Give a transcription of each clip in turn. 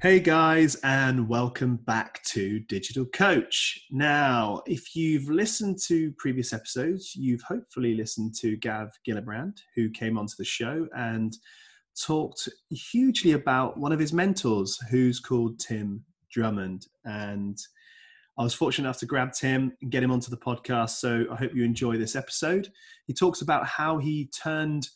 Hey guys, and welcome back to Digital Coach. Now, if you've listened to previous episodes, you've hopefully listened to Gav Gillibrand, who came onto the show and talked hugely about one of his mentors, who's called Tim Drummond. And I was fortunate enough to grab Tim and get him onto the podcast. So I hope you enjoy this episode. He talks about how he turned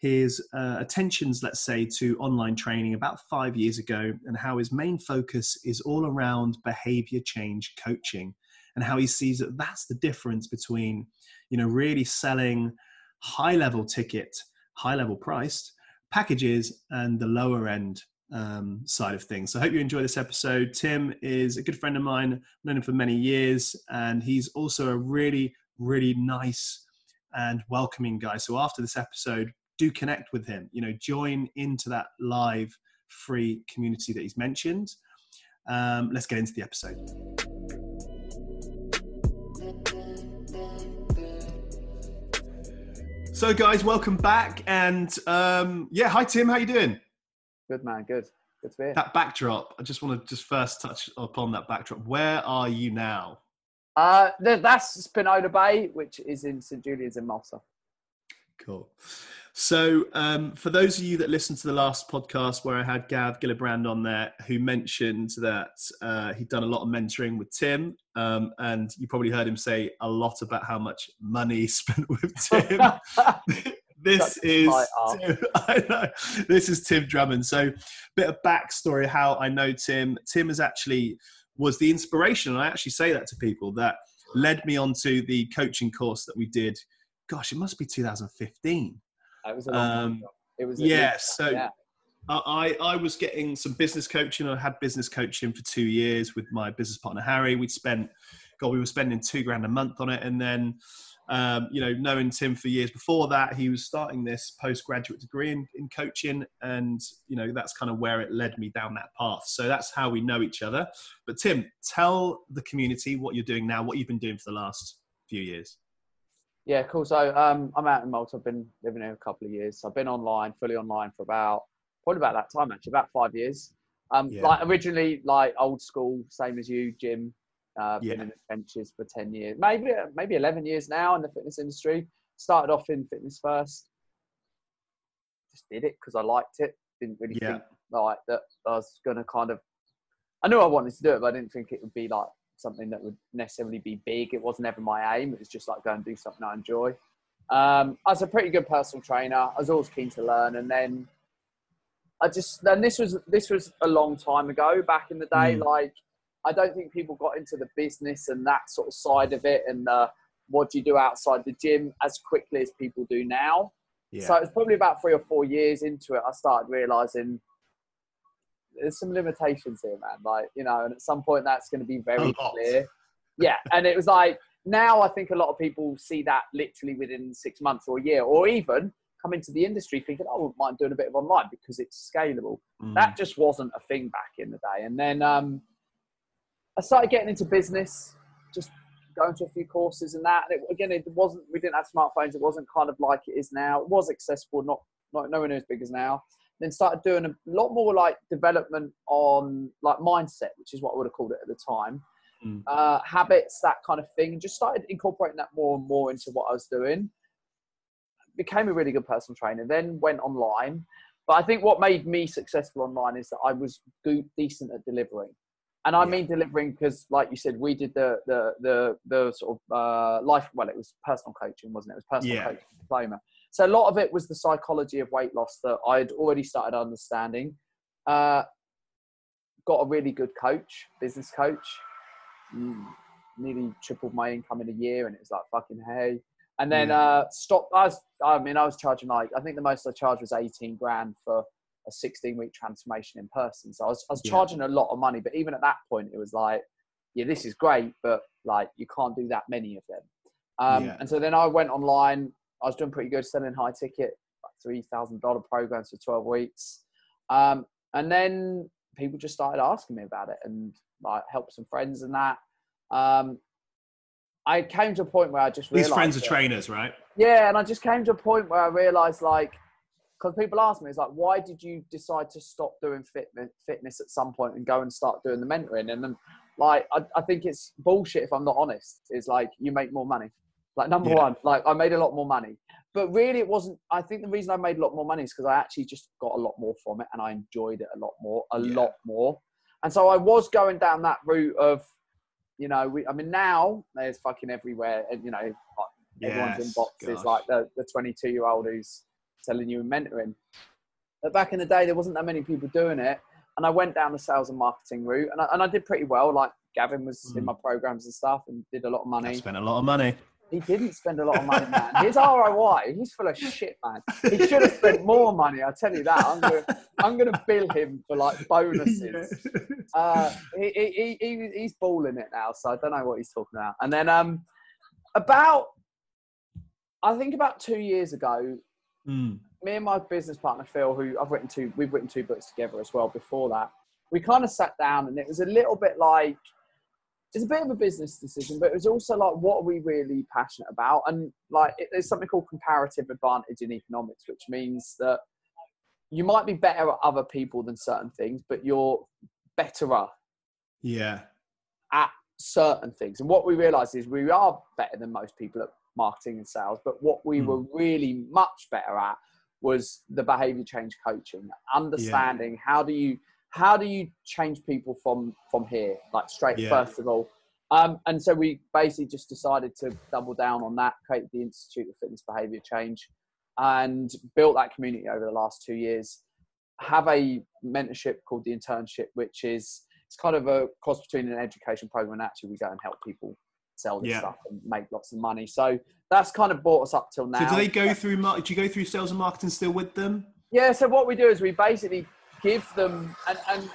his uh, attentions, let's say, to online training about five years ago, and how his main focus is all around behavior change coaching, and how he sees that that's the difference between, you know, really selling high level ticket, high level priced packages and the lower end um, side of things. So I hope you enjoy this episode. Tim is a good friend of mine, known him for many years, and he's also a really, really nice and welcoming guy. So after this episode, do connect with him. You know, join into that live free community that he's mentioned. Um, let's get into the episode. So, guys, welcome back, and um, yeah, hi Tim, how you doing? Good man, good, good to be here. That backdrop. I just want to just first touch upon that backdrop. Where are you now? Uh, that's Spinola Bay, which is in St Julian's in Malta. Cool. So, um, for those of you that listened to the last podcast where I had Gav Gillibrand on there, who mentioned that uh, he'd done a lot of mentoring with Tim, um, and you probably heard him say a lot about how much money spent with Tim. this That's is Tim, I know, this is Tim Drummond. So, bit of backstory how I know Tim. Tim is actually was the inspiration, and I actually say that to people that led me onto the coaching course that we did. Gosh, it must be 2015 it was a um, It was yeah. So yeah. I I was getting some business coaching. I had business coaching for two years with my business partner Harry. We'd spent, God, we were spending two grand a month on it, and then. Um, you know, knowing Tim for years before that, he was starting this postgraduate degree in, in coaching, and you know that's kind of where it led me down that path. So that's how we know each other. But Tim, tell the community what you're doing now, what you've been doing for the last few years. Yeah, cool. So um, I'm out in Malta. I've been living here a couple of years. So I've been online, fully online for about probably about that time actually, about five years. Um, yeah. like originally like old school, same as you, Jim. Uh, yeah. Been in the trenches for ten years, maybe maybe eleven years now in the fitness industry. Started off in fitness first. Just did it because I liked it. Didn't really yeah. think like that I was gonna kind of. I knew I wanted to do it, but I didn't think it would be like something that would necessarily be big. It wasn't ever my aim. It was just like go and do something I enjoy. Um, I was a pretty good personal trainer. I was always keen to learn, and then I just then this was this was a long time ago, back in the day. Mm. Like I don't think people got into the business and that sort of side of it, and what do you do outside the gym as quickly as people do now. Yeah. So it was probably about three or four years into it, I started realizing there's some limitations here, man. Like, you know, and at some point that's going to be very clear. Yeah. And it was like, now I think a lot of people see that literally within six months or a year, or even come into the industry thinking, oh, I wouldn't mind doing a bit of online because it's scalable. Mm. That just wasn't a thing back in the day. And then um, I started getting into business, just going to a few courses and that. And it, again, it wasn't, we didn't have smartphones. It wasn't kind of like it is now. It was accessible, not, not nowhere near as big as now then started doing a lot more like development on like mindset, which is what I would have called it at the time. Mm. Uh, habits, that kind of thing, and just started incorporating that more and more into what I was doing. Became a really good personal trainer, then went online. But I think what made me successful online is that I was good, decent at delivering. And I yeah. mean delivering because, like you said, we did the the the, the sort of uh, life. Well, it was personal coaching, wasn't it? It was personal yeah. coaching diploma. So a lot of it was the psychology of weight loss that I'd already started understanding. Uh, got a really good coach, business coach. Mm, nearly tripled my income in a year, and it was like fucking hey. And then yeah. uh, stopped. I was, I mean, I was charging like I think the most I charged was eighteen grand for a sixteen week transformation in person. So I was, I was yeah. charging a lot of money, but even at that point, it was like, yeah, this is great, but like you can't do that many of them. Um, yeah. And so then I went online, I was doing pretty good selling high ticket, like three thousand dollar programs for twelve weeks, um, and then people just started asking me about it and like help some friends and that. Um, I came to a point where I just these friends are trainers, right? Yeah, and I just came to a point where I realized like because people ask me, it's like, why did you decide to stop doing fitness, fitness at some point and go and start doing the mentoring? And then, like, I, I think it's bullshit if I'm not honest. It's like you make more money. Like number yeah. one, like I made a lot more money, but really it wasn't. I think the reason I made a lot more money is because I actually just got a lot more from it and I enjoyed it a lot more, a yeah. lot more. And so I was going down that route of, you know, we. I mean now there's fucking everywhere, and you know, everyone's yes, in boxes like the the 22 year old who's telling you and mentoring. But back in the day, there wasn't that many people doing it. And I went down the sales and marketing route and I, and I did pretty well. Like Gavin was mm. in my programs and stuff and did a lot of money. I spent a lot of money. He didn't spend a lot of money, man. His ROI, he's full of shit, man. He should have spent more money. I tell you that. I'm gonna, I'm gonna bill him for like bonuses. Uh, he, he, he, he's balling it now, so I don't know what he's talking about. And then, um, about, I think about two years ago, Mm. Me and my business partner Phil, who I've written two, we've written two books together as well. Before that, we kind of sat down, and it was a little bit like it's a bit of a business decision, but it was also like, what are we really passionate about? And like, it, there's something called comparative advantage in economics, which means that you might be better at other people than certain things, but you're betterer. Yeah. At certain things. And what we realized is we are better than most people at marketing and sales. But what we mm. were really much better at was the behavior change coaching, understanding yeah. how do you how do you change people from from here, like straight yeah. first of all. Um, and so we basically just decided to double down on that, create the Institute of Fitness Behavior Change, and built that community over the last two years. Have a mentorship called the internship, which is it's kind of a cross between an education program and actually we go and help people sell this yeah. stuff and make lots of money. So that's kind of brought us up till now. So do they go through? Do you go through sales and marketing still with them? Yeah. So what we do is we basically give them, and, and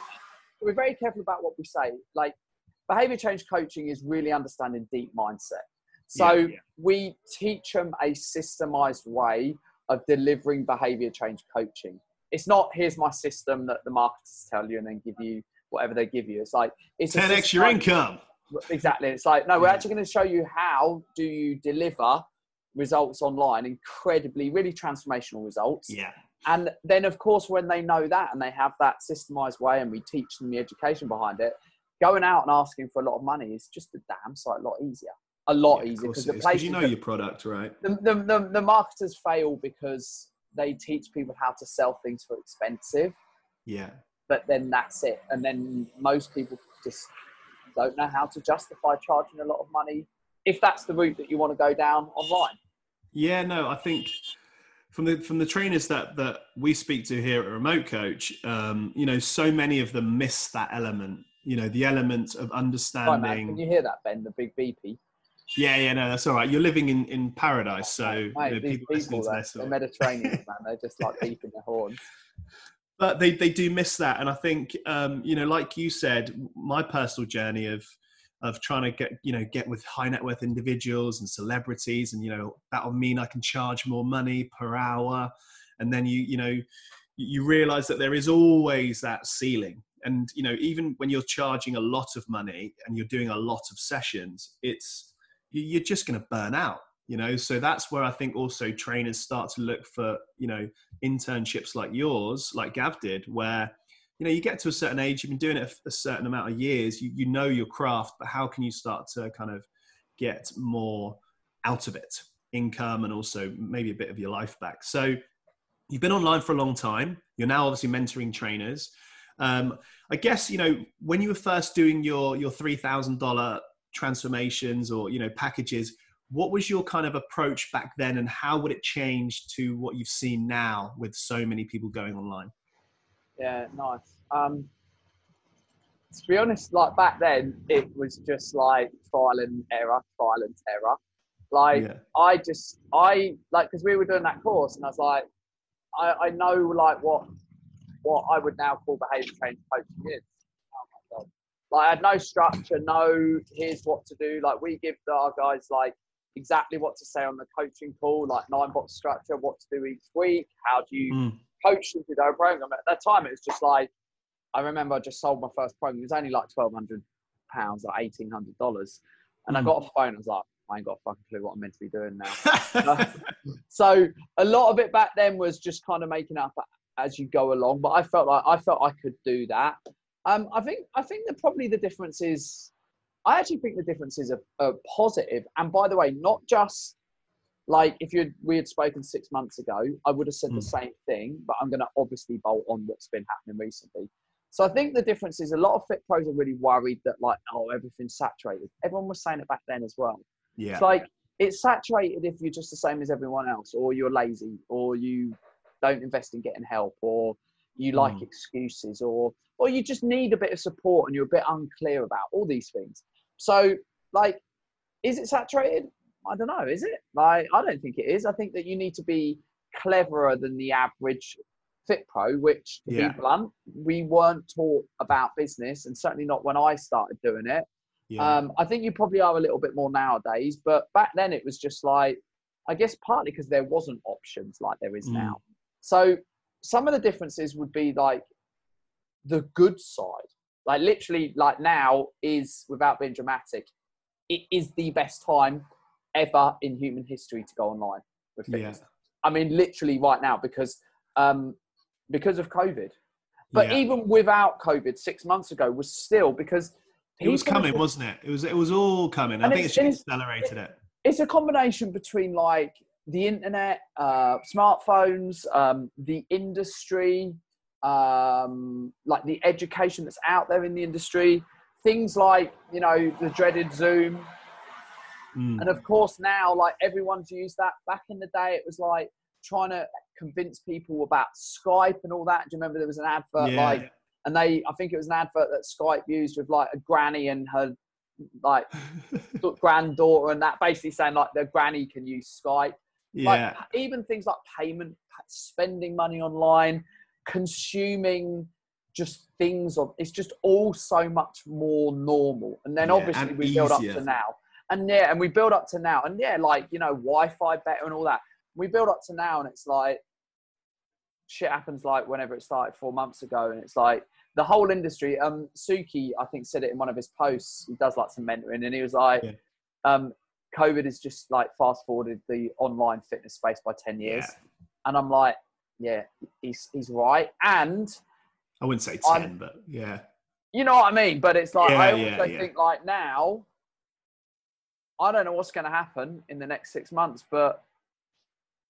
we're very careful about what we say. Like behavior change coaching is really understanding deep mindset. So yeah, yeah. we teach them a systemized way of delivering behavior change coaching. It's not here's my system that the marketers tell you and then give you whatever they give you. It's like it's 10x your income exactly. It's like no, we're actually going to show you how do you deliver results online, incredibly, really transformational results. Yeah. And then, of course, when they know that and they have that systemized way, and we teach them the education behind it, going out and asking for a lot of money is just a damn sight a lot easier. A lot yeah, easier because the place you know your product, right? The, the, the, the marketers fail because they teach people how to sell things for expensive. Yeah. But then that's it. And then most people just don't know how to justify charging a lot of money if that's the route that you want to go down online. Yeah, no, I think from the from the trainers that that we speak to here at Remote Coach, um, you know, so many of them miss that element. You know, the element of understanding. Right, Can you hear that, Ben? The big beepy. Yeah, yeah, no, that's all right. You're living in, in paradise, so Mate, you know, people, people that, the Mediterranean, man, they're just like beeping their horns but they, they do miss that and i think um, you know like you said my personal journey of of trying to get you know get with high net worth individuals and celebrities and you know that'll mean i can charge more money per hour. And then you you know you realize that there is always that ceiling. And you know even when you're charging a lot of money and you're doing a lot of sessions it's you're just going to burn out you know? So that's where i think also trainers start to look for you know internships like yours like gav did where you know you get to a certain age you've been doing it a certain amount of years you, you know your craft but how can you start to kind of get more out of it? Income and also maybe a bit of your life back. So you've been online for a long time you're now obviously mentoring trainers. Um, i guess you know when you were first doing your your $3000 transformations or you know packages what was your kind of approach back then and how would it change to what you've seen now with so many people going online yeah nice. Um to be honest like back then it was just like trial and error trial and error. Like yeah. i just i like because we were doing that course and i was like i i know like what what i would now call behavior change coaching is. Oh my god. Like i had no structure no here's what to do. Like we give our guys like exactly what to say on the coaching call, like nine box structure, what to do each week, how do you mm. Coach them through their program. At that time, it was just like, I remember I just sold my first program. It was only like twelve hundred pounds, like eighteen hundred dollars, and mm. I got off the phone. I was like, I ain't got a fucking clue what I'm meant to be doing now. so a lot of it back then was just kind of making up as you go along. But I felt like I felt I could do that. Um, I think I think that probably the difference is I actually think the differences are, are positive. And by the way, not just like if you we had spoken six months ago, I would have said mm. the hmm. same thing, but I'm going to obviously bolt on what's been happening recently. So I think the difference is a lot of fit pros are really worried that like oh everything's saturated. Everyone was saying it back then as well. Yeah. It's like it's saturated if you're just the same as everyone else, or you're lazy, or you don't invest in getting help, or you like mm. excuses, or or you just need a bit of support and you're a bit unclear about all these things. So like, is it saturated? I don't know. Is it? Like, I don't think it is. I think that you need to be cleverer than the average fit pro, which to yeah. be blunt, we weren't taught about business, and certainly not when I started doing it. Yeah. Um, I think you probably are a little bit more nowadays, but back then it was just like, I guess partly because there wasn't options like there is mm. now. So some of the differences would be like the good side, like literally, like now is without being dramatic, it is the best time ever in human history to go online with things. Yeah. I mean, literally right now because um, because of COVID. But yeah. even without COVID, six months ago was still because it was coming, wasn't it? It was it was all coming. I think it's, it's accelerated it, it. It's a combination between like the internet, uh, smartphones, um, the industry, um, like the education that's out there in the industry, things like you know the dreaded Zoom, mm. and of course now like everyone's used that. Back in the day, it was like trying to convince people about Skype and all that. Do you remember there was an advert yeah. like, and they, I think it was an advert that Skype used with like a granny and her like granddaughter and that basically saying like the granny can use Skype. Yeah. Like, even things like payment, spending money online, consuming just things of it's just all so much more normal. And then yeah, obviously and we easier. build up to now. And yeah, and we build up to now. And yeah, like, you know, Wi-Fi better and all that. We build up to now and it's like shit happens like whenever it started four months ago. And it's like the whole industry um suki i think said it in one of his posts. He does like some mentoring. And he was like yeah. um covid has just like fast forwarded the online fitness space by 10 years. Yeah. and i'm like yeah he's he's right. And i wouldn't say 10 I'm, but yeah. You know what i mean? But it's like yeah, i also think like now i don't know what's going to happen in the next six months but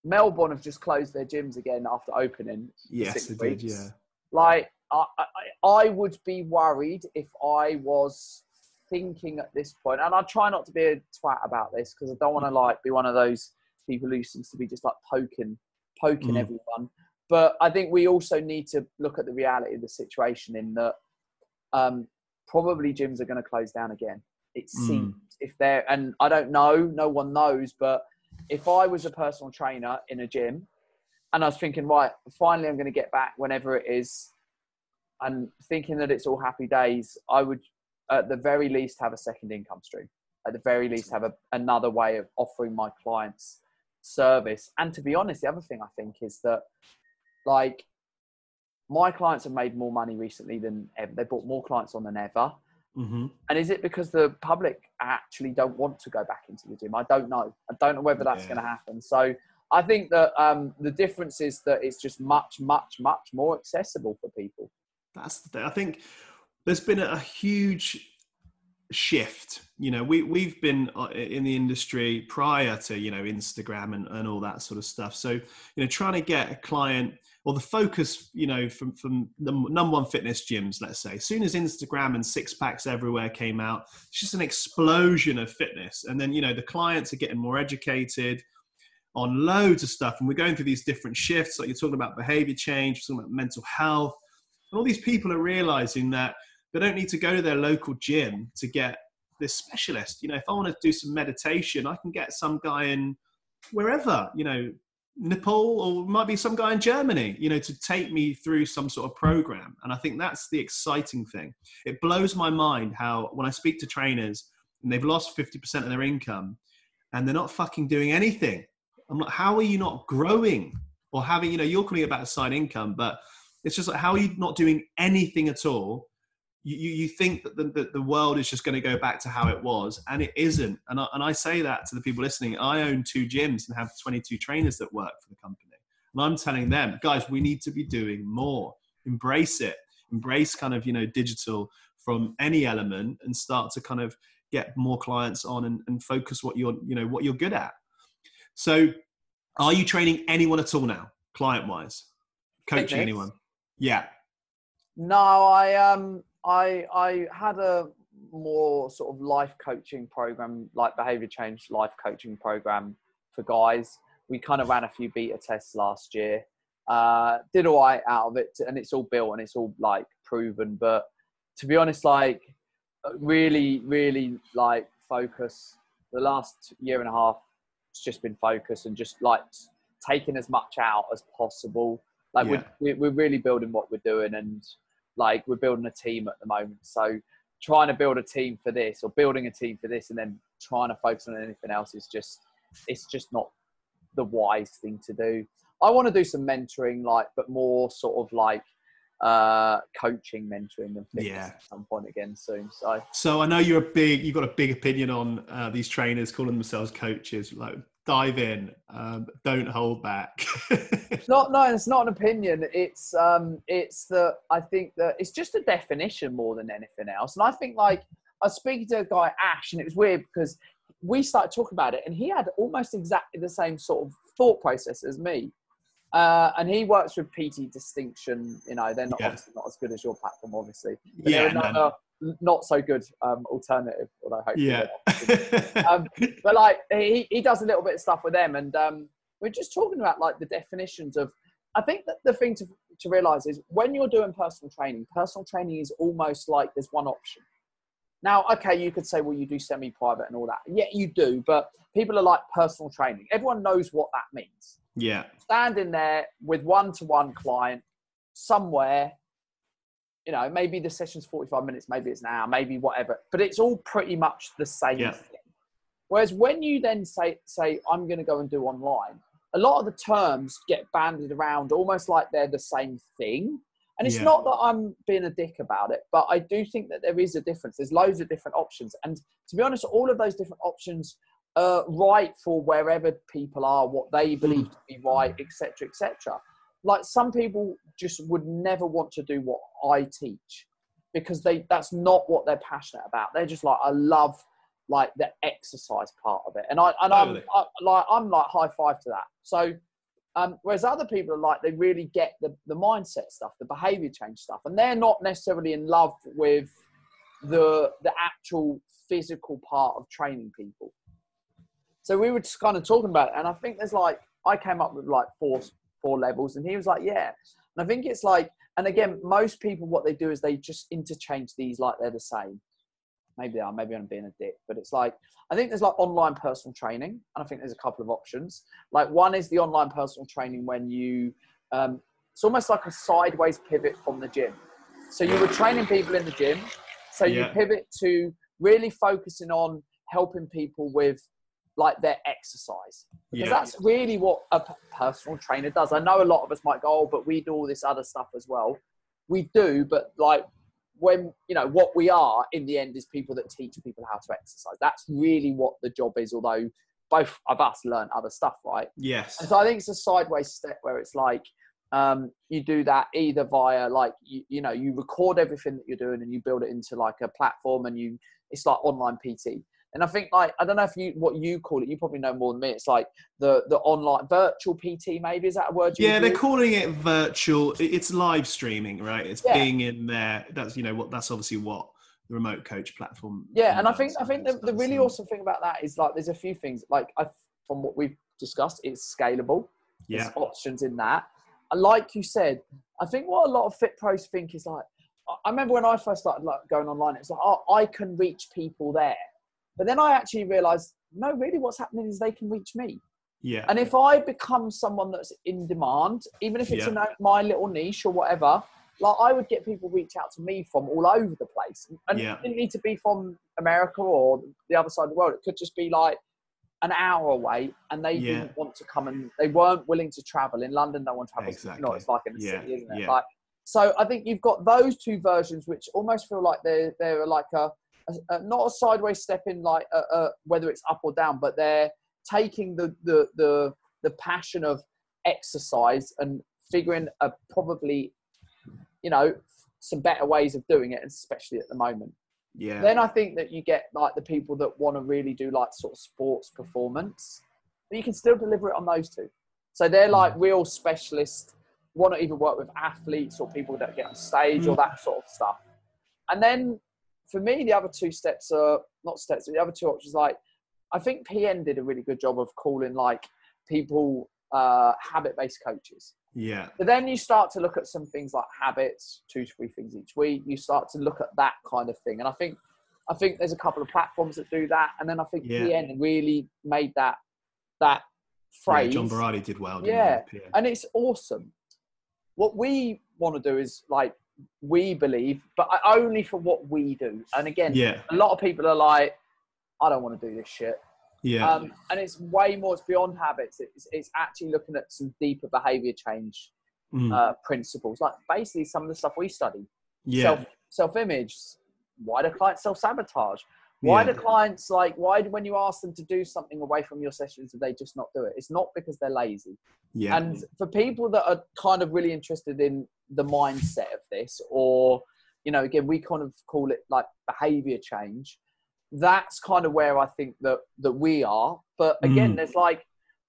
Melbourne have just closed their gyms again after opening. Yes, they weeks. did. Yeah. Like I, I, I would be worried if I was thinking at this point, and I try not to be a twat about this because I don't want to like be one of those people who seems to be just like poking, poking mm. everyone. But I think we also need to look at the reality of the situation in that um, probably gyms are going to close down again. It mm. seems mm. If they're, and I don't know, no one knows, but if I was a personal trainer in a gym and I was thinking, right, finally I'm going to get back whenever it is, and thinking that it's all happy days, I would at the very least have a second income stream. At the very least, have a, another way of offering my clients service. And to be honest, the other thing I think is that, like, my clients have made more money recently than ever. They brought more clients on than ever. Mm-hmm. And is it because the public actually don't want to go back into the gym? I don't know. I don't know whether that's yeah. going to happen. So I think that um, the difference is that it's just much, much, much more accessible for people. That's the thing. I think there's been a huge shift. You know, we we've been uh, in the industry prior to you know Instagram and, and all that sort of stuff. So you know, trying to get a client or the focus, you know, from from the number one fitness gyms, let's say, as soon as Instagram and six packs everywhere came out, it's just an explosion of fitness. And then, you know, the clients are getting more educated on loads of stuff. And we're going through these different shifts, like you're talking about behavior change, talking about mental health. And all these people are realizing that they don't need to go to their local gym to get this specialist. You know, if I want to do some meditation, I can get some guy in wherever, you know, Nepal or might be some guy in Germany, you know, to take me through some sort of program. And I think that's the exciting thing. It blows my mind how when I speak to trainers and they've lost 50% of their income and they're not fucking doing anything. I'm like, how are you not growing or having, you know, you're calling about a side income, but it's just like, how are you not doing anything at all? You, you think that the, the, the world is just going to go back to how it was, and it isn't. And I, and I say that to the people listening. I own two gyms and have 22 trainers that work for the company. And I'm telling them, guys, we need to be doing more. Embrace it. Embrace kind of, you know, digital from any element and start to kind of get more clients on and, and focus what you're, you know, what you're good at. So are you training anyone at all now, client wise? Coaching anyone? Yeah. No, I um I I had a more sort of life coaching program, like behavior change life coaching program for guys. We kind of ran a few beta tests last year. Uh, did all right out of it, and it's all built and it's all like proven. But to be honest, like really, really like focus. The last year and a half, it's just been focus and just like taking as much out as possible. Like yeah. we're, we're really building what we're doing, and like we're building a team at the moment. So trying to build a team for this or building a team for this and then trying to focus on anything else is just it's just not the wise thing to do. I want to do some mentoring, like, but more sort of like uh, coaching, mentoring, and fitness yeah. at some point again soon. So, so I know you're a big, you've got a big opinion on uh, these trainers calling themselves coaches. Like, dive in, um, don't hold back. it's not, no, it's not an opinion. It's, um, it's that I think that it's just a definition more than anything else. And I think like I was speaking to a guy Ash, and it was weird because we started talking about it, and he had almost exactly the same sort of thought process as me. Uh, and he works with PT Distinction. You know, they're not yeah. obviously not as good as your platform, obviously. But yeah, another, no. Not so good um, alternative. Although hopefully, yeah. um, but like he, he does a little bit of stuff with them, and um, we're just talking about like the definitions of. I think that the thing to to realize is when you're doing personal training, personal training is almost like there's one option. Now, okay, you could say, well, you do semi-private and all that. Yeah, you do, but people are like personal training. Everyone knows what that means yeah. Standing there with one to one client somewhere, you know, maybe the session's 45 minutes, maybe it's an hour, maybe whatever, but it's all pretty much the same yeah. thing. Whereas when you then say, say, I'm going to go and do online, a lot of the terms get banded around almost like they're the same thing. And it's yeah. not that I'm being a dick about it, but I do think that there is a difference. There's loads of different options. And to be honest, all of those different options are right for wherever people are, what they believe hmm. to be right, etc., etc. Like some people just would never want to do what I teach because they that's not what they're passionate about. They're just like I love like the exercise part of it, and I and I'm I, like I'm like high five to that. So. Um, whereas other people are like they really get the, the mindset stuff, the behavior change stuff, and they're not necessarily in love with the the actual physical part of training people. So we were just kind of talking about it, and I think there's like I came up with like four four levels, and he was like, yeah. And I think it's like, and again, most people what they do is they just interchange these like they're the same. Maybe they are, maybe I'm being a dick, but it's like I think there's like online personal training, and I think there's a couple of options. Like one is the online personal training when you, um, it's almost like a sideways pivot from the gym. So you were training people in the gym, so yeah. you pivot to really focusing on helping people with like their exercise because yeah. that's really what a personal trainer does. I know a lot of us might go, oh, but we do all this other stuff as well. We do, but like when you know what we are in the end is people that teach people how to exercise. That's really what the job is. Although both of us learn other stuff, right? Yes. And so I think it's a sideways step where it's like um, you do that either via like you, you know you record everything that you're doing and you build it into like a platform and you it's like online PT and I think like I don't know if you what you call it. You probably know more than me. It's like the the online virtual PT. Maybe is that a word? yeah, they're calling it virtual. It's live streaming, right? It's yeah. being in there. That's you know what. That's obviously what the remote coach platform. Yeah, and I think I think the, the really awesome thing about that is like there's a few things like I, from what we've discussed, it's scalable. Yeah, there's options in that. And like you said, I think what a lot of fit pros think is like. I remember when I first started like going online, it's like, oh, I can reach people there but then I actually realized, no, really, what's happening is they can reach me. Yeah. And if I become someone that's in demand, even if it's yeah. in my little niche or whatever, like I would get people reach out to me from all over the place. And yeah. it didn't need to be from America or the other side of the world. It could just be like an hour away and they yeah. didn't want to come and they weren't willing to travel. In London, no one travels. Exactly. You know, it's like in the city, isn't it? Like So I think you've got those two versions, which almost feel like they're they're like a, a, not a sideways step in, like a, a, whether it's up or down, but they're taking the the the the passion of exercise and figuring a probably, you know, some better ways of doing it, especially at the moment. Yeah. Then I think that you get like the people that want to really do like sort of sports performance, but you can still deliver it on those two. So they're mm. like real specialists, want to even work with athletes or people that get on stage or mm. that sort of stuff. And then for me, the other two steps are not steps, but the other two options like I think PN did a really good job of calling like people uh, habit-based coaches. Yeah. But then you start to look at some things like habits, two to three things each week. You start to look at that kind of thing, and I think, I think there's a couple of platforms that do that, and then I think Yeah. PN really made that that phrase. Yeah, John Berardi did well. Didn't Yeah. He? Yeah. and it's awesome. What we want to do is like we believe, but only for what we do. And again, Yeah. a lot of people are like, I don't want to do this shit. Yeah. Um, and it's way more. It's beyond habits. It's, it's actually looking at some deeper behavior change Mm. uh, principles, like basically some of the stuff we study. yeah. Self self image. Why do clients self sabotage? Why Yeah. do clients like why do, when you ask them to do something away from your sessions do they just not do it? It's not because they're lazy. yeah. And for people that are kind of really interested in the mindset of this, or you know, again, we kind of call it like behavior change. That's kind of where I think that that we are. But again, Mm. there's like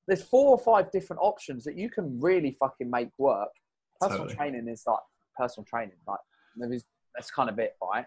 there's four or five different options that you can really fucking make work. Personal Totally. training is like personal training, like there is- that's kind of it, right?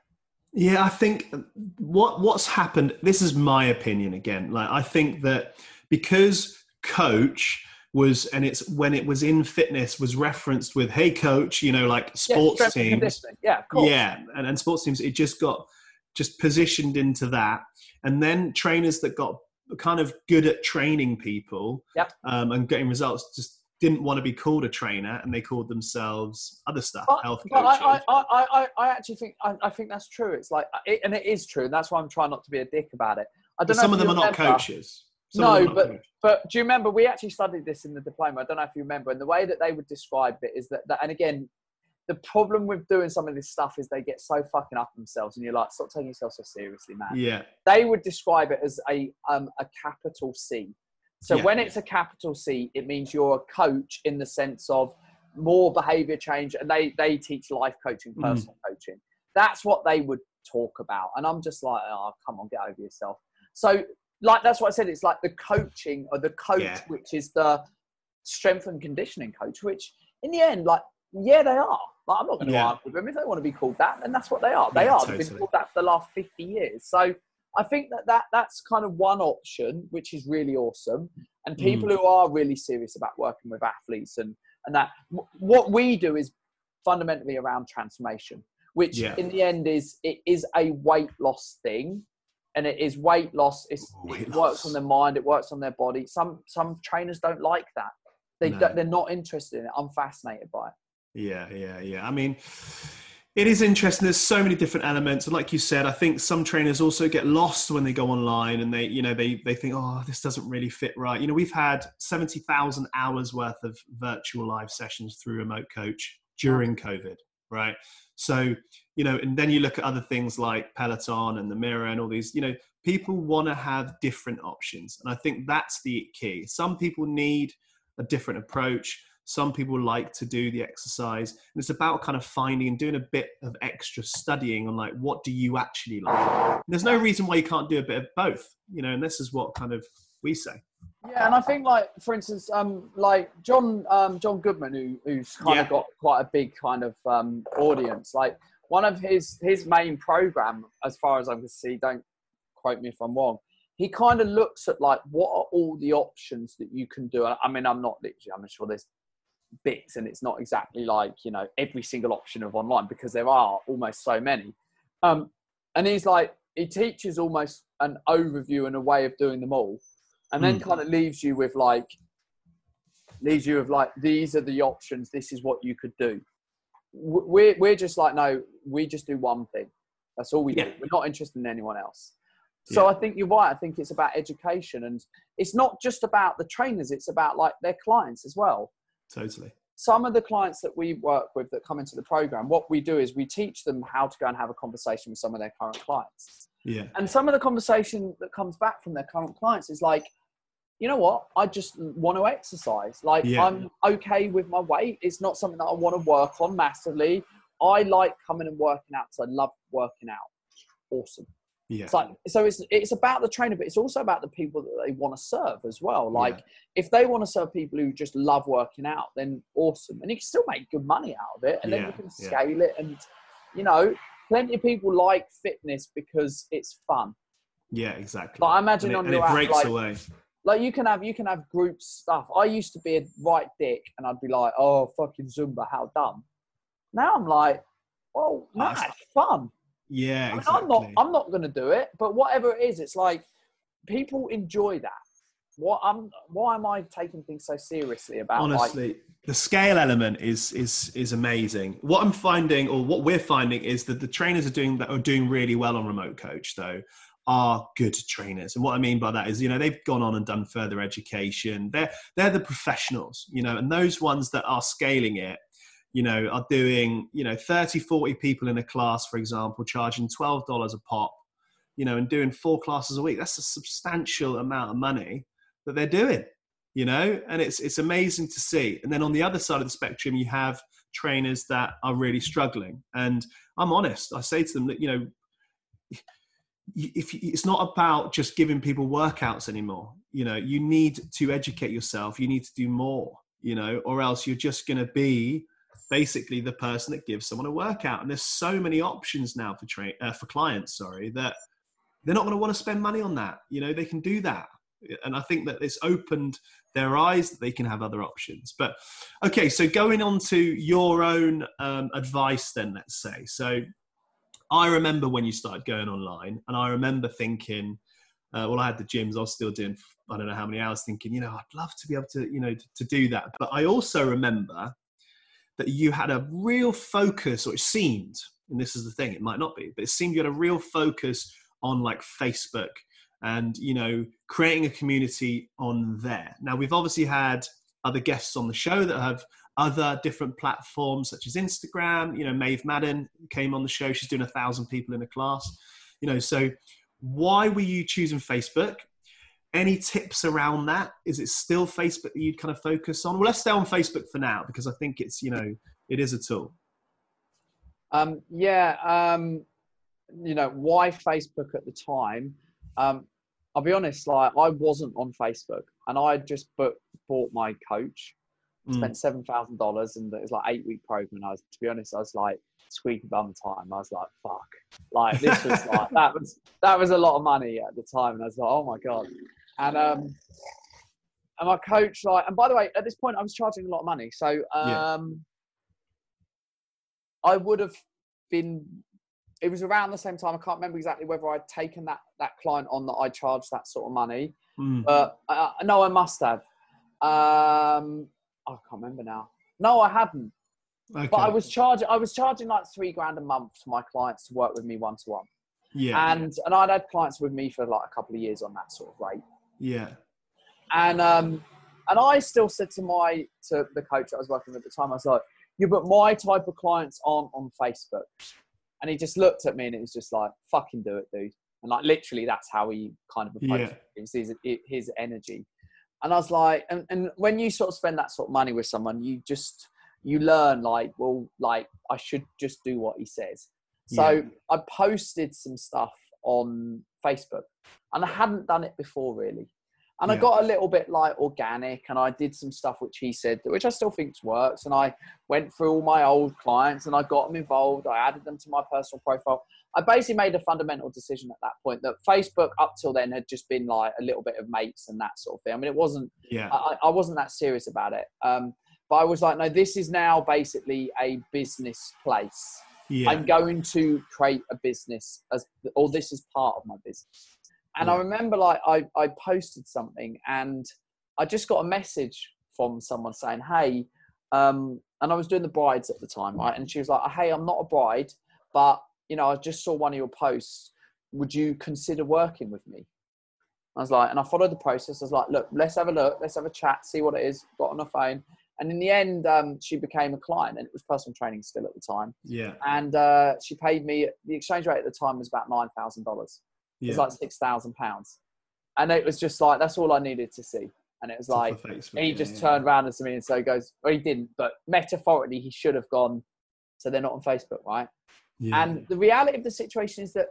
Yeah, I think what what's happened. This is my opinion again. Like I think that because coach was and it's when it was in fitness was referenced with hey coach you know like sports teams. Yeah, yeah and, and sports teams it just got just positioned into that and then trainers that got kind of good at training people Yep. um, and getting results just didn't want to be called a trainer and they called themselves other stuff But, health but coaches I, I, I, I, actually think I, I think that's true. It's like, it, and it is true, and that's why I'm trying not to be a dick about it. I but don't know some of them are not coaches Some No, but coaches. but do you remember we actually studied this in the diploma? I don't know if you remember, and the way that they would describe it is that, that and again, the problem with doing some of this stuff is they get so fucking up themselves, and you're like, stop taking yourself so seriously, man. yeah They would describe it as a um, a capital C. So Yeah. when it's a capital C, it means you're a coach in the sense of more behavior change, and they they teach life coaching, Mm. personal coaching. That's what they would talk about, and I'm just like, oh, come on, get over yourself. So like that's what I said. It's like the coaching or the coach, Yeah. which is the strength and conditioning coach. Which in the end, like yeah, they are. Like I'm not going to argue with them if they want to be called that, then that's what they are. They are. They've been called that for the last 50 years. So I think that, that that's kind of one option, which is really awesome. And Mm. people who are really serious about working with athletes and and that what we do is fundamentally around transformation, which Yeah. in the end is it is a weight loss thing. And it is weight loss. It's, Weight it loss. works on their mind. It works on their body. Some some trainers don't like that. They No. they're not interested in it. I'm fascinated by it. Yeah, yeah, yeah. I mean, it is interesting. There's so many different elements, and like you said, I think some trainers also get lost when they go online, and they, you know, they they think, oh, this doesn't really fit right. You know, we've had seventy thousand hours worth of virtual live sessions through Remote Coach during COVID, right? So, you know, and then you look at other things like Peloton and the Mirror and all these. You know, people want to have different options, and I think that's the key. Some people need a different approach some people like to do the exercise and it's about kind of finding and doing a bit of extra studying on like what do you actually like there's no reason why you can't do a bit of both you know and this is what kind of we say Yeah, and I think like for instance, um, like John um, John Goodman, who who's kind of got quite a big kind of um, audience. Like one of his his main program, as far as I can see, don't quote me if I'm wrong. He kind of looks at like what are all the options that you can do. I mean, I'm not literally. I'm sure there's bits, and it's not exactly like you know every single option of online because there are almost so many. Um, and he's like he teaches almost an overview and a way of doing them all and then Mm. kind of leaves you with like leaves you with like these are the options this is what you could do we're, we're just like no we just do one thing that's all we Yeah. do we're not interested in anyone else so Yeah. i think you're right i think it's about education and it's not just about the trainers it's about like their clients as well totally some of the clients that we work with that come into the program, what we do is we teach them how to go and have a conversation with some of their current clients. Yeah. And some of the conversation that comes back from their current clients is like, you know what? I just want to exercise. Like Yeah. I'm okay with my weight. It's not something that I want to work on massively. I like coming and working out because I love working out. Awesome. Yeah. It's like so it's it's about the trainer, but it's also about the people that they want to serve as well. Like if they want to serve people who just love working out, then awesome. And you can still make good money out of it and then you can yeah. scale it and you know, plenty of people like fitness because it's fun. Yeah, exactly. Like I imagine and it, on and your it app, breaks like, away. like you can have you can have group stuff. I used to be a right dick and I'd be like, oh fucking Zumba, how dumb. Now I'm like, well, Oh, oh it's- it's fun. Yeah, I mean, exactly. I'm not I'm not gonna do it, but whatever it is, it's like people enjoy that. What I'm why am I taking things so seriously about like honestly the scale element is is is amazing what i'm finding or what we're finding is that the trainers are doing that are doing really well on remote coach though are good trainers and what i mean by that is you know they've gone on and done further education they're they're the professionals you know and those ones that are scaling it you know are doing you know 30 40 people in a class for example charging $12 a pop you know and doing four classes a week. That's a substantial amount of money that they're doing you know? And it's it's amazing to see. And then on the other side of the spectrum you have trainers that are really struggling. And i'm honest i say to them that you know if it's not about just giving people workouts anymore. You know you need to educate yourself. You need to do more you know or else you're just going to be basically the person that gives someone a workout. And there's so many options now for train uh, for clients sorry that they're not going to want to spend money on that. You know they can do that. And i think that it's opened their eyes that they can have other options. But okay so going on to your own um, advice then let's say. So i remember when you started going online and i remember thinking uh, well i had the gyms i was still doing i don't know how many hours thinking you know i'd love to be able to you know to, to do that. But i also remember that you had a real focus or it seemed and this is the thing it might not be but it seemed you had a real focus on like facebook and you know creating a community on there. Now we've obviously had other guests on the show that have other different platforms such as instagram. You know maeve madden came on the show. She's doing a thousand people in a class. You know so why were you choosing facebook any tips around that is it still facebook that you'd kind of focus on well let's stay on facebook for now because i think it's you know it is a tool Um, yeah, um, you know, why Facebook at the time? Um, I'll be honest, like I wasn't on Facebook, and I just book, bought my coach, Mm. spent seven thousand dollars, and it was like eight week program. And I was, to be honest, I was like squeaky bum time. I was like, fuck, like this was like that was that was a lot of money at the time, and I was like, oh my god, and um. And my coach, like, and by the way, at this point, I was charging a lot of money. So, Yeah. um, I would have been. It was around the same time. I can't remember exactly whether I'd taken that that client on that I charged that sort of money, Mm. but uh, no, I must have. Um, I can't remember now. No, I hadn't. okay. But I was charging. I was charging like three grand a month to my clients to work with me one to one, yeah and and I'd had clients with me for like a couple of years on that sort of rate. Yeah And um, and I still said to my to the coach I was working with at the time, I was like, "Yeah, but my type of clients aren't on Facebook." And he just looked at me and it was just like, "Fucking do it, dude." And like literally, that's how he kind of approached Yeah. it. His, his energy. And I was like, and, and when you sort of spend that sort of money with someone, you just you learn like, well, like I should just do what he says. So Yeah. I posted some stuff on Facebook, and I hadn't done it before really. And I got a little bit like organic, and I did some stuff which he said, which I still think works. And I went through all my old clients, and I got them involved. I added them to my personal profile. I basically made a fundamental decision at that point that Facebook up till then had just been like a little bit of mates and that sort of thing. I mean, it wasn't yeah I, I wasn't that serious about it. Um, but I was like, no, this is now basically a business place. Yeah I'm going to create a business as, or this is part of my business. And I remember like I, I posted something and I just got a message from someone saying, hey, um, and I was doing the brides at the time, right? And she was like, hey, I'm not a bride, but you know, I just saw one of your posts. Would you consider working with me? I was like, and I followed the process. I was like, look, let's have a look, let's have a chat, see what it is. Got on the phone, And in the end, um, she became a client, and it was personal training still at the time. Yeah. And uh, she paid me. The exchange rate at the time was about nine thousand dollars. It was like six thousand pounds, and it was just like that's all I needed to see. And it was like, he just yeah. turned around to me and so he goes, well, he didn't, but metaphorically, he should have gone. So they're not on Facebook, right? Yeah. And the reality of the situation is that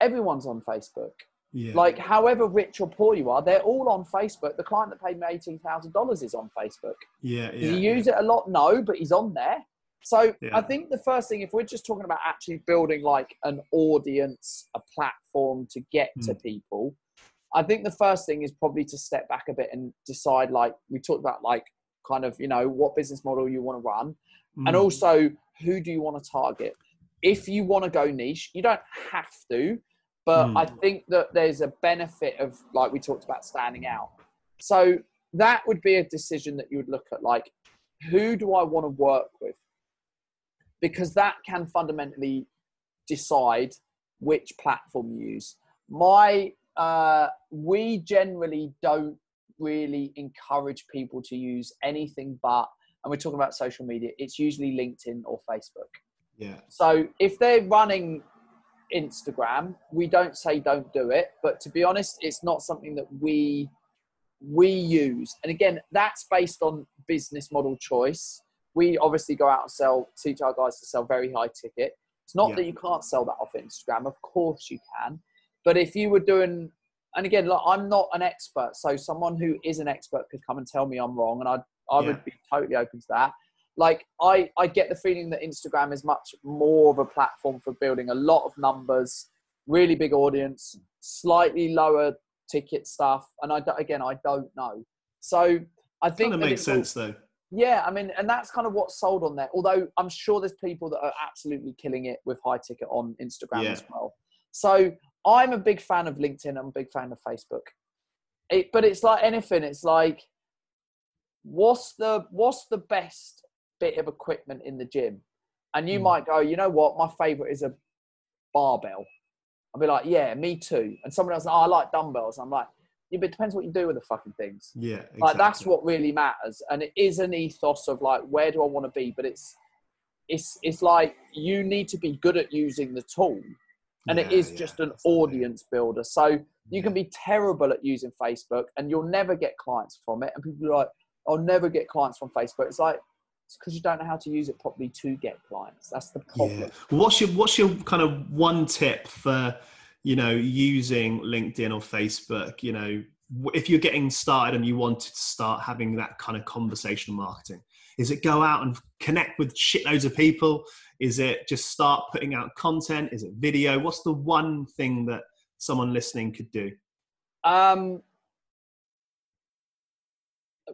everyone's on Facebook. Yeah. Like, however rich or poor you are, they're all on Facebook. The client that paid me eighteen thousand dollars is on Facebook. Yeah, yeah. Does he use it a lot? No, but he's on there. So yeah. I think the first thing, if we're just talking about actually building like an audience, a platform to get mm. to hmm. people, I think the first thing is probably to step back a bit and decide, like we talked about, like kind of you know what business model you want to run, mm. and hmm. also who do you want to target. If you want to go niche, you don't have to but mm. I think that there's a benefit of, like we talked about, standing out. So that would be a decision that you would look at, like, who do I want to work with? Because that can fundamentally decide which platform you use. My, uh, we generally don't really encourage people to use anything but, and we're talking about social media, it's usually LinkedIn or Facebook. Yeah. So if they're running Instagram. We don't say don't do it, but to be honest, it's not something that we we use. And again, that's based on business model choice. We obviously go out and sell, teach our guys to sell very high ticket. It's not yeah. that you can't sell that off Instagram. Of course you can. But if you were doing, and again, look, I'm not an expert, so someone who is an expert could come and tell me I'm wrong, and I I yeah. would be totally open to that like I, I get the feeling that Instagram is much more of a platform for building a lot of numbers, really big audience, slightly lower ticket stuff, and I again I don't know. So I think kind of makes sense though. Yeah, I mean, and that's kind of what's sold on there. Although I'm sure there's people that are absolutely killing it with high ticket on Instagram yeah. as well. So I'm a big fan of LinkedIn. I'm a big fan of Facebook. It, but it's like anything. It's like, what's the what's the best bit of equipment in the gym. And you mm. might go, you know what, my favorite is a barbell. I'll be like, yeah, me too. And someone else, oh, I like dumbbells. I'm like, yeah, but it depends what you do with the fucking things. Yeah, exactly. like that's what really matters. And it is an ethos of like, where do I want to be? But it's it's it's like you need to be good at using the tool, and yeah, it is yeah, just an audience builder. So you can be terrible at using Facebook, and you'll never get clients from it. And people are like, I'll never get clients from Facebook. It's like it's because you don't know how to use it properly to get clients. That's the problem. Yeah. What's your What's your kind of one tip for you know using LinkedIn or Facebook? You know, if you're getting started and you wanted to start having that kind of conversational marketing, is it go out and connect with shitloads of people? Is it just start putting out content? Is it video? What's the one thing that someone listening could do? Um,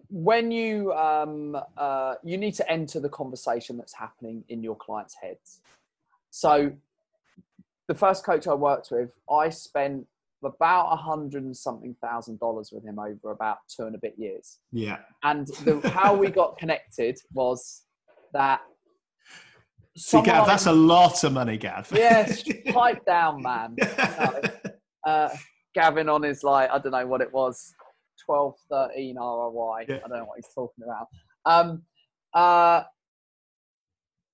when you um, uh, you need to enter the conversation that's happening in your clients' heads. So, the first coach I worked with, I spent about a hundred and something thousand dollars with him over about two and a bit years. Yeah. And the, how we got connected was that. See, Gav, that's a lot of money, Gav. Yes, pipe down, man. uh, Gavin on his like, I don't know what it was, 12, 13 ROI. Yeah. I don't know what he's talking about. Um, uh,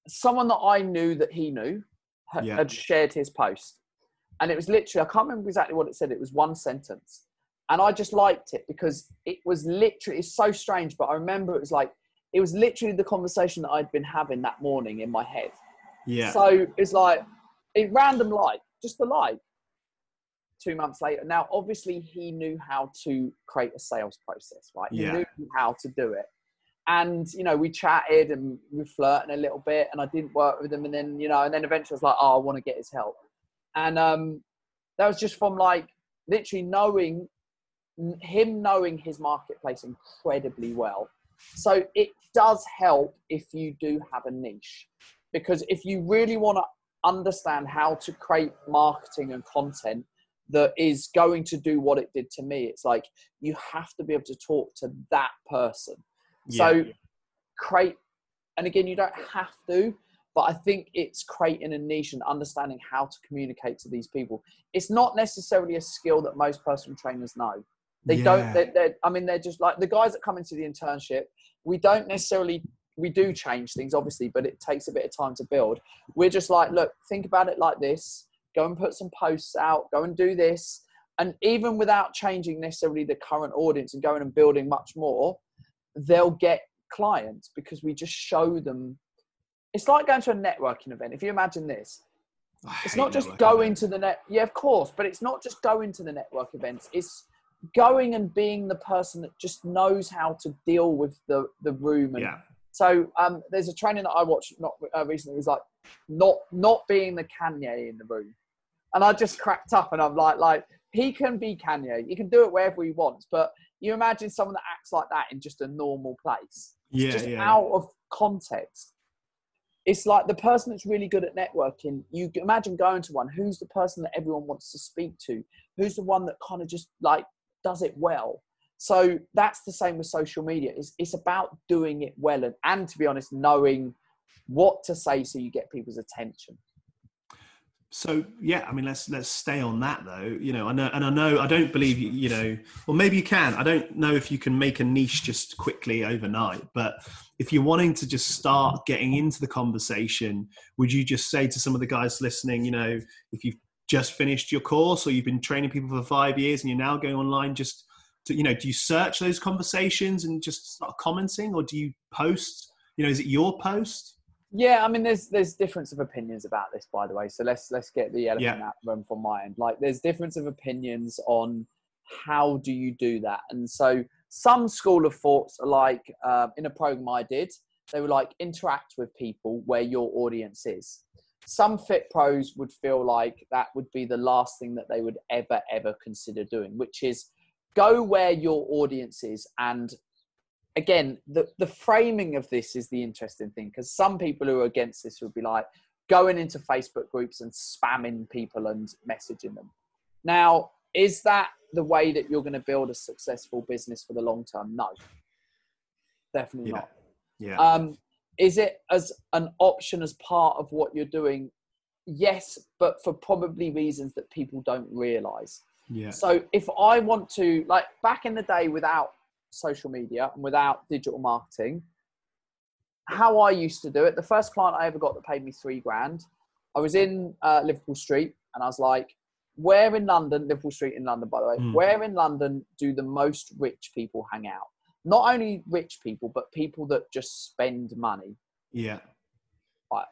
someone that I knew that he knew had, yeah. had shared his post. And it was literally, I can't remember exactly what it said. It was one sentence. And I just liked it because it was literally, it's so strange, but I remember it was like, it was literally the conversation that I'd been having that morning in my head. Yeah. So it's like a random like, just a like two months later. Now, obviously, he knew how to create a sales process, right? He yeah. knew how to do it. And, you know, we chatted and we flirting a little bit and I didn't work with him. And then, you know, and then eventually I was like, oh, I want to get his help. And um, that was just from like literally knowing him knowing his marketplace incredibly well. So it does help if you do have a niche because if you really want to understand how to create marketing and content that is going to do what it did to me. It's like you have to be able to talk to that person. Yeah. So create, and again, you don't have to, but I think it's creating a niche and understanding how to communicate to these people. It's not necessarily a skill that most personal trainers know. They yeah. don't. They're, they're, I mean, they're just like the guys that come into the internship. We don't necessarily. We do change things, obviously, but it takes a bit of time to build. We're just like, look, think about it like this. Go and put some posts out. Go and do this. And even without changing necessarily the current audience and going and building much more, they'll get clients because we just show them. It's like going to a networking event. If you imagine this, it's not just going events. to the net. Yeah, of course, but it's not just going to the network events. It's going and being the person that just knows how to deal with the the room. And yeah. So um, there's a training that I watched not uh, recently. It was like not not being the Kanye in the room, and I just cracked up and I'm like like he can be Kanye. He can do it wherever he wants. But you imagine someone that acts like that in just a normal place. Yeah, just yeah. out of context. It's like the person that's really good at networking. You imagine going to one. Who's the person that everyone wants to speak to? Who's the one that kind of just like does it well? So that's the same with social media. It's, it's about doing it well and, and to be honest, knowing what to say so you get people's attention. So yeah, I mean, let's let's stay on that though. You know, I know, and I know, I don't believe you. You know, or maybe you can. I don't know if you can make a niche just quickly overnight. But if you're wanting to just start getting into the conversation, would you just say to some of the guys listening, you know, if you've just finished your course or you've been training people for five years and you're now going online, just to, you know, do you search those conversations and just start commenting, or do you post? You know, is it your post? Yeah, I mean, there's there's difference of opinions about this, by the way. So let's let's get the elephant yeah. out room from my end. Like, there's difference of opinions on how do you do that, and so some school of thoughts are like uh, in a program I did, they were like interact with people where your audience is. Some fit pros would feel like that would be the last thing that they would ever ever consider doing, which is go where your audience is and again, the, the framing of this is the interesting thing because some people who are against this would be like going into Facebook groups and spamming people and messaging them. Now, is that the way that you're going to build a successful business for the long term? No, definitely yeah. not. Yeah. Um, is it as an option as part of what you're doing? Yes, but for probably reasons that people don't realize. Yeah. So if I want to, like back in the day without social media and without digital marketing, how I used to do it, the first client I ever got that paid me three grand, I was in uh, Liverpool Street and I was like, where in London, Liverpool Street in London, by the way, mm. where in London do the most rich people hang out? Not only rich people, but people that just spend money. Yeah. Like,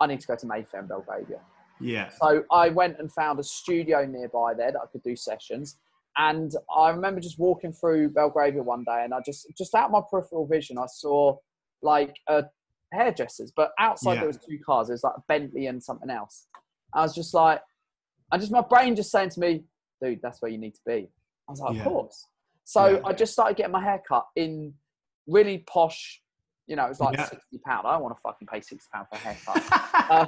I need to go to Mayfair and Belgravia. Yeah. So I went and found a studio nearby there that I could do sessions. And I remember just walking through Belgravia one day, and I just just out my peripheral vision, I saw like a hairdressers, but outside yeah. there was two cars. It was like a Bentley and something else. I was just like, I just my brain just saying to me, dude, that's where you need to be. I was like, yeah. of course. So yeah. I just started getting my hair cut in really posh. You know, it was like sixty pound. I don't want to fucking pay sixty pound for a haircut. uh,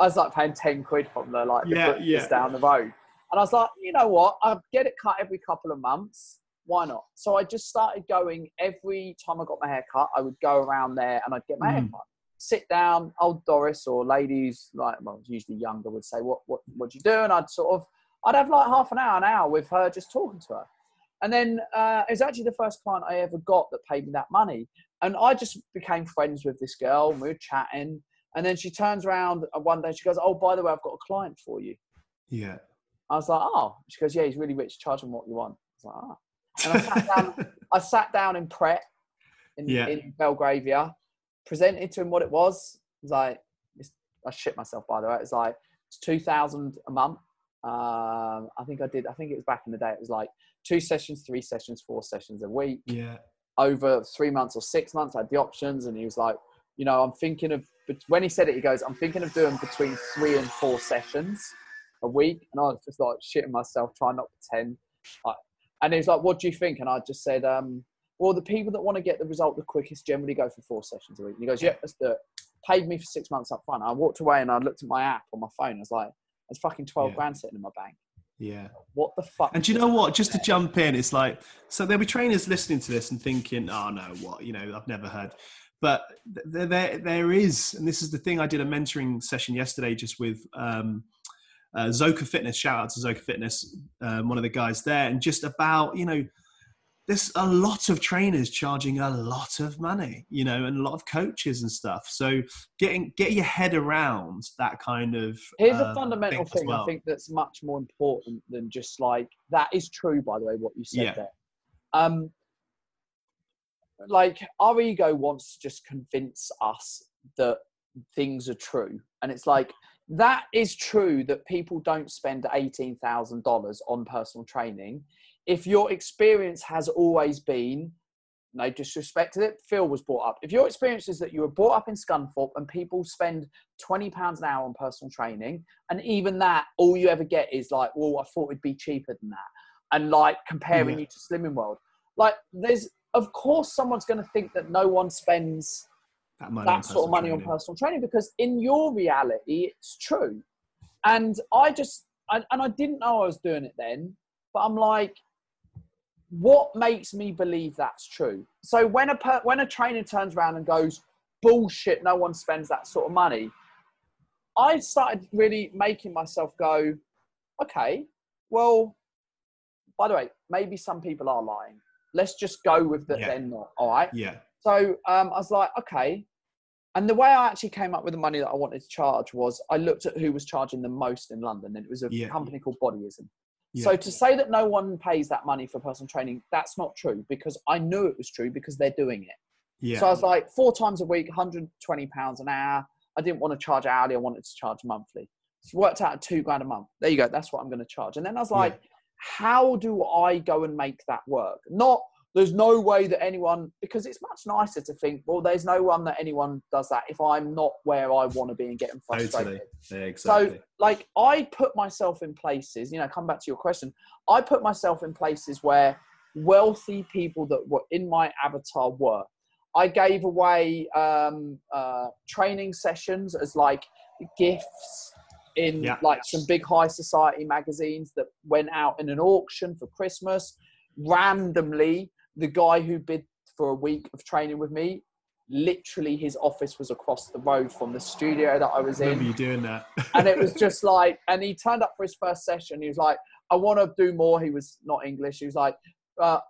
I was like paying ten quid from the like the yeah. down the road. And I was like, you know what? I'd get it cut every couple of months. Why not? So I just started going every time I got my hair cut, I would go around there and I'd get my mm. hair cut. Sit down, old Doris or ladies, like, well, usually younger, would say, what, what, what do you do? And I'd sort of, I'd have like half an hour, an hour with her just talking to her. And then uh, it was actually the first client I ever got that paid me that money. And I just became friends with this girl and we were chatting. And then she turns around one day, she goes, Oh, by the way, I've got a client for you. Yeah. I was like, oh. She goes, yeah, he's really rich. Charge him what you want. I was like, oh. And I sat down, I sat down in Pret in, yeah. in Belgravia, presented to him what it was. Was like, I shit myself, by the way. It was like, it's 2000 a month. Um, I think I did, I think it was back in the day. It was like two sessions, three sessions, four sessions a week. Yeah. Over three months or six months, I had the options. And he was like, you know, I'm thinking of, when he said it, he goes, I'm thinking of doing between three and four sessions a week, and I was just like shitting myself, trying not to pretend. Like, and he was like, "What do you think?" And I just said, um, "Well, the people that want to get the result the quickest generally go for four sessions a week." And he goes, "Yeah, that's the. Paid me for six months up front. I walked away and I looked at my app on my phone. I was like, "There's fucking twelve yeah. grand sitting in my bank." Yeah. What the fuck? And do you know what? Just to jump in, it's like so there'll be trainers listening to this and thinking, "Oh no, what? You know, I've never heard." But there, there, there is, and this is the thing. I did a mentoring session yesterday, just with um, uh, Zoka Fitness. Shout out to Zoka Fitness, um, one of the guys there, and just about you know there's a lot of trainers charging a lot of money, you know, and a lot of coaches and stuff. So getting get your head around that kind of here's um, a fundamental thing, well. I think that's much more important than just like that is true by the way what you said yeah. there. Um like our ego wants to just convince us that things are true. And it's like that is true that people don't spend $18,000 on personal training if your experience has always been no disrespect to it, Phil was brought up. If your experience is that you were brought up in Scunthorpe and people spend twenty pounds an hour on personal training, and even that, all you ever get is like, well, I thought it'd be cheaper than that, and like comparing yeah. you to Slimming World, like there's of course someone's going to think that no one spends that, that sort of money training. on personal training because in your reality it's true, and I just I, and I didn't know I was doing it then, but I'm like what makes me believe that's true? So when a per, when a trainer turns around and goes, "Bullshit! No one spends that sort of money," I started really making myself go, "Okay, well, by the way, maybe some people are lying. Let's just go with that. Yeah. They're not. All right. Yeah. So um, I was like, okay. And the way I actually came up with the money that I wanted to charge was I looked at who was charging the most in London, and it was a yeah. company called Bodyism. So to say that no one pays that money for personal training, that's not true because I knew it was true because they're doing it. Yeah. So I was like, four times a week, 120 pounds an hour. I didn't want to charge hourly. I wanted to charge monthly. It's worked out at two grand a month. There you go. That's what I'm going to charge. And then I was like, yeah. how do I go and make that work? Not there's no way that anyone because it's much nicer to think well there's no one that anyone does that if i'm not where i want to be and getting frustrated totally. yeah, exactly. so like i put myself in places you know come back to your question i put myself in places where wealthy people that were in my avatar were i gave away um, uh, training sessions as like gifts in yeah. like some big high society magazines that went out in an auction for christmas randomly the guy who bid for a week of training with me, literally his office was across the road from the studio that I was in. Remember you doing that? and it was just like, and he turned up for his first session. He was like, I want to do more. He was not English. He was like, uh,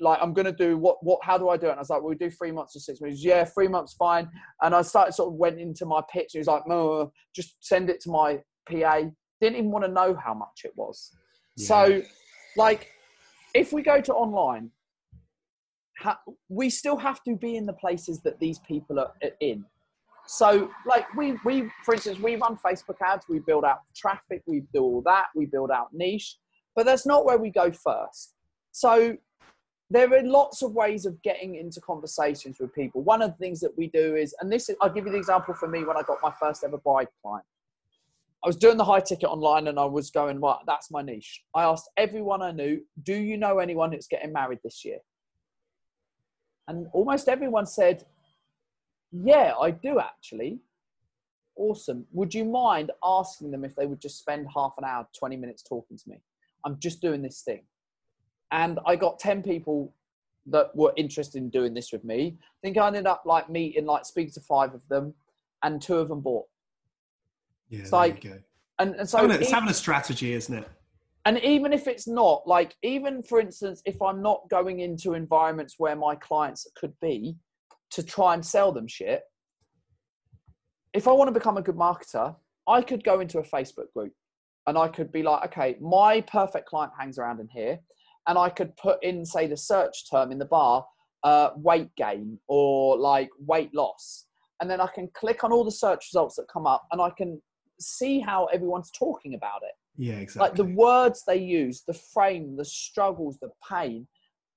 like I'm gonna do what what how do I do it? And I was like, well, we do three months or six months. Yeah, three months fine. And I started sort of went into my pitch. He was like, no, just send it to my PA. Didn't even want to know how much it was. Yeah. So, like, if we go to online, ha- we still have to be in the places that these people are in. So, like we we for instance, we run Facebook ads, we build out traffic, we do all that, we build out niche, but that's not where we go first. So there are lots of ways of getting into conversations with people. One of the things that we do is, and this is, I'll give you the example for me when I got my first ever bride client. I was doing the high ticket online and I was going, well, that's my niche. I asked everyone I knew, do you know anyone that's getting married this year? And almost everyone said, Yeah, I do actually. Awesome. Would you mind asking them if they would just spend half an hour, 20 minutes talking to me? I'm just doing this thing. And I got 10 people that were interested in doing this with me. I think I ended up like meeting, like speaking to five of them, and two of them bought. Yeah, it's like, and, and so having a, it's having a strategy, isn't it? And even if it's not like even for instance if i'm not going into environments where my clients could be to try and sell them shit if i want to become a good marketer i could go into a facebook group and i could be like okay my perfect client hangs around in here and i could put in say the search term in the bar uh, weight gain or like weight loss. And then i can click on all the search results that come up and i can see how everyone's talking about it yeah, exactly. Like the words they use, the frame, the struggles, the pain.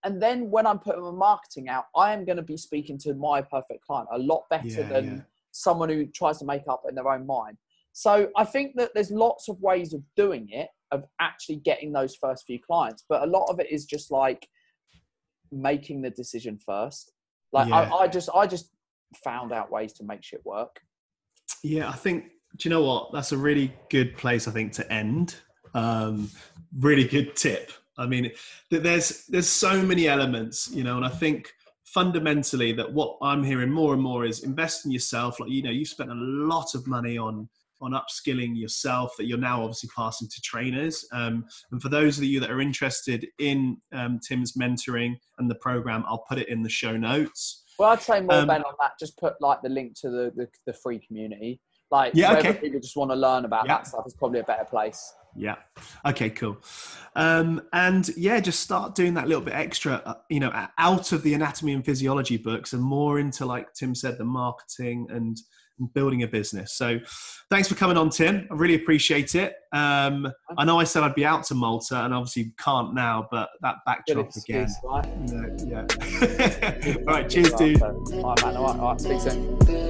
And then when I'm putting my marketing out, I am going to be speaking to my perfect client a lot better yeah, than yeah. someone who tries to make up in their own mind. So I think that there's lots of ways of doing it, of actually getting those first few clients. But a lot of it is just like making the decision first. Like yeah. I, I just I just found out ways to make shit work. Yeah, I think do you know what? That's a really good place, I think, to end. Um, really good tip. I mean, there's there's so many elements, you know, and I think fundamentally that what I'm hearing more and more is invest in yourself. Like you know, you've spent a lot of money on on upskilling yourself that you're now obviously passing to trainers. Um, and for those of you that are interested in um, Tim's mentoring and the program, I'll put it in the show notes. Well, I'd say more, um, Ben, on that. Just put like the link to the, the, the free community. Like, yeah, okay. people just want to learn about yeah. that stuff, is probably a better place. Yeah. Okay. Cool. Um, and yeah, just start doing that little bit extra. Uh, you know, out of the anatomy and physiology books, and more into like Tim said, the marketing and, and building a business. So, thanks for coming on, Tim. I really appreciate it. Um, I know I said I'd be out to Malta, and obviously can't now, but that backdrop again. Right? yeah. All right. Cheers, dude. All right, man. All right. All right. Speak soon.